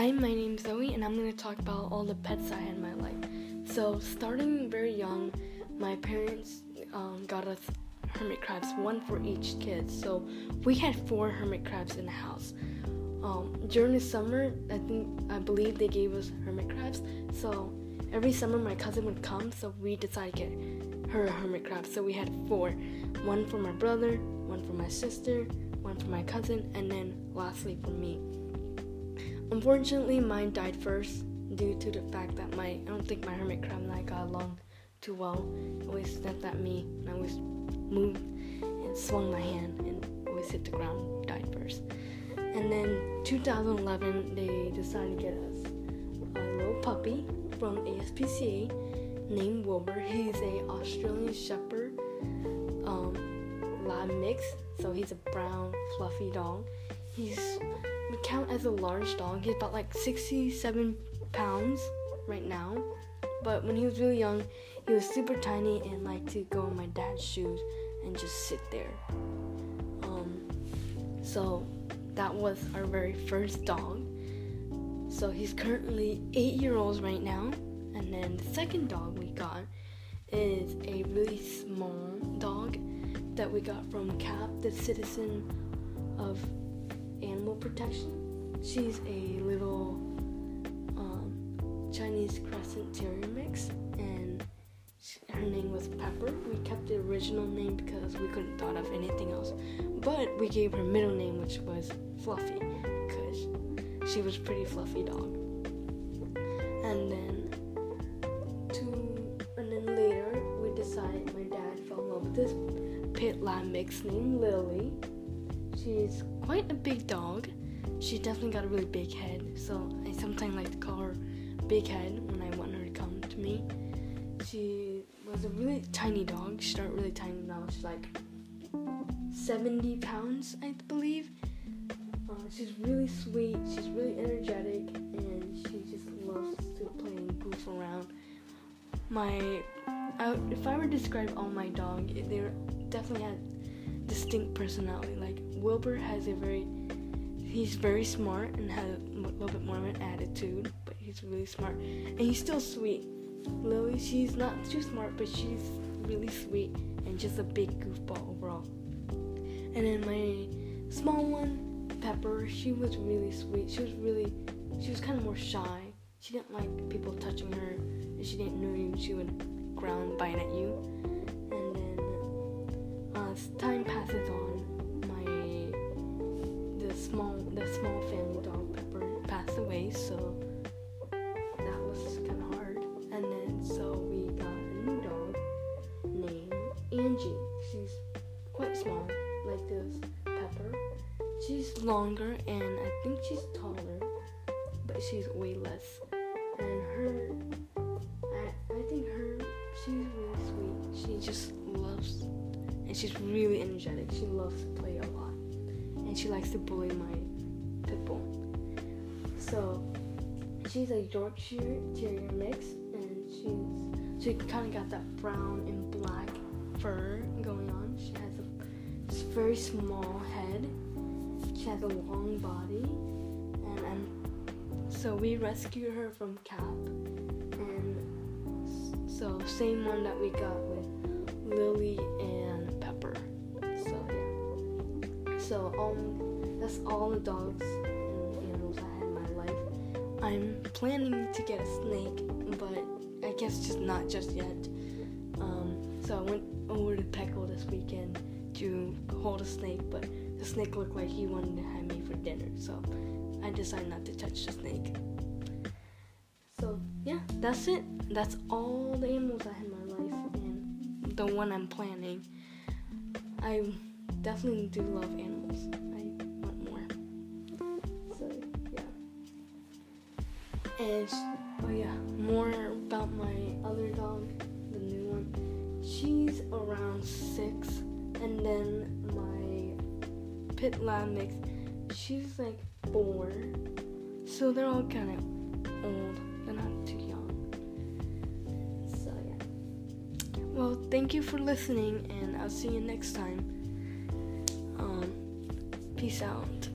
Hi, my name's Zoe, and I'm going to talk about all the pets I had in my life. So, starting very young, my parents um, got us hermit crabs, one for each kid. So, we had four hermit crabs in the house. Um, during the summer, I think I believe they gave us hermit crabs. So, every summer my cousin would come, so we decided to get her a hermit crab. So, we had four one for my brother, one for my sister, one for my cousin, and then lastly for me. Unfortunately, mine died first due to the fact that my I don't think my hermit crab and I got along too well. He always snapped at me and I always moved and swung my hand and always hit the ground, died first. And then 2011, they decided to get us a little puppy from ASPCA named Wilbur. He's a Australian Shepherd um, lab mix, so he's a brown, fluffy dog. He's would count as a large dog. He's about like 67 pounds right now. But when he was really young, he was super tiny and liked to go in my dad's shoes and just sit there. Um, so that was our very first dog. So he's currently eight year old right now. And then the second dog we got is a really small dog that we got from Cap, the citizen of animal protection. She's a little um, Chinese Crested Terrier mix, and she, her name was Pepper. We kept the original name because we couldn't thought of anything else, but we gave her middle name, which was Fluffy, because she was pretty fluffy dog. And then two, and then later we decided my dad fell in love with this pit lab mix named Lily. She's quite a big dog. She definitely got a really big head, so I sometimes like to call her Big Head when I want her to come to me. She was a really tiny dog. She started really tiny now. She's like 70 pounds, I believe. Uh, she's really sweet. She's really energetic, and she just loves to play and goof around. My, I, if I were to describe all my dog, they definitely had distinct personality. Like Wilbur has a very he's very smart and has a little bit more of an attitude, but he's really smart and he's still sweet. Lily, she's not too smart, but she's really sweet and just a big goofball overall. And then my small one, Pepper, she was really sweet. She was really, she was kind of more shy. She didn't like people touching her, and she didn't know you. She would ground bite at you. As time passes on, my the small the small family dog Pepper passed away, so that was kind of hard. And then so we got a new dog named Angie. She's quite small, like this Pepper. She's longer and I think she's taller, but she's way less. And her, and she's really energetic. She loves to play a lot and she likes to bully my pit bull. So she's a Yorkshire Terrier mix, and she's she kind of got that brown and black fur going on. She has a very small head. She has a long body, and, and so we rescued her from Cap, and so same one that we got with Lily and So um, that's all the dogs and animals I had in my life. I'm planning to get a snake, but I guess just not just yet. Um, so I went over to Petco this weekend to hold a snake, but the snake looked like he wanted to have me for dinner, so I decided not to touch the snake. So yeah, that's it. That's all the animals I had in my life, and the one I'm planning. I definitely do love animals. I want more. So yeah. And oh yeah, more about my other dog, the new one. She's around six, and then my pit lab mix. She's like four. So they're all kind of old. They're not too young. So yeah. Well, thank you for listening, and I'll see you next time. Um, peace out.